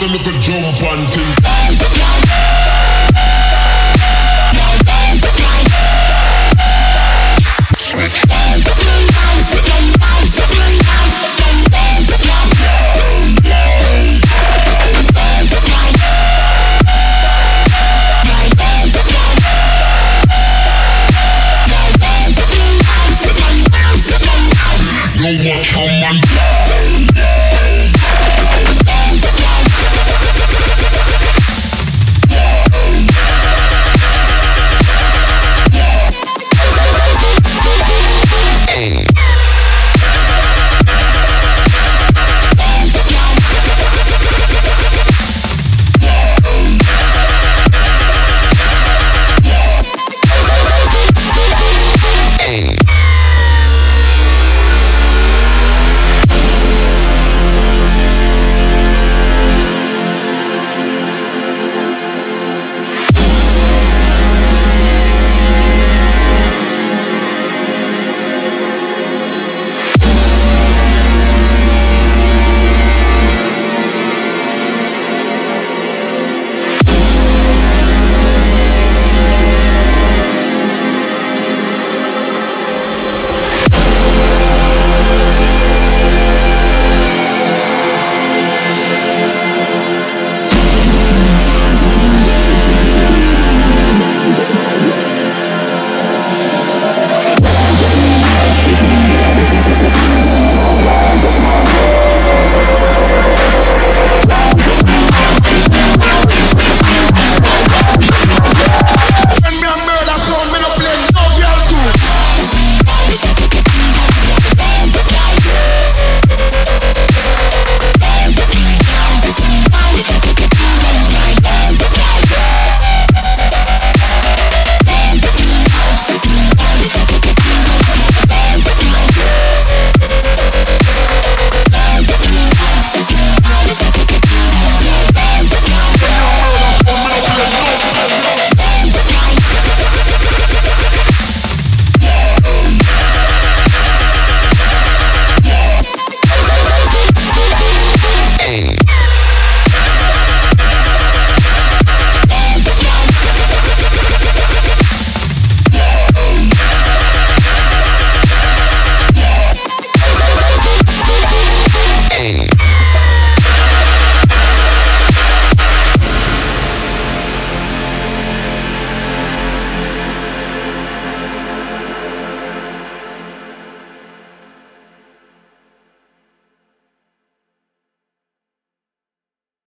them look the.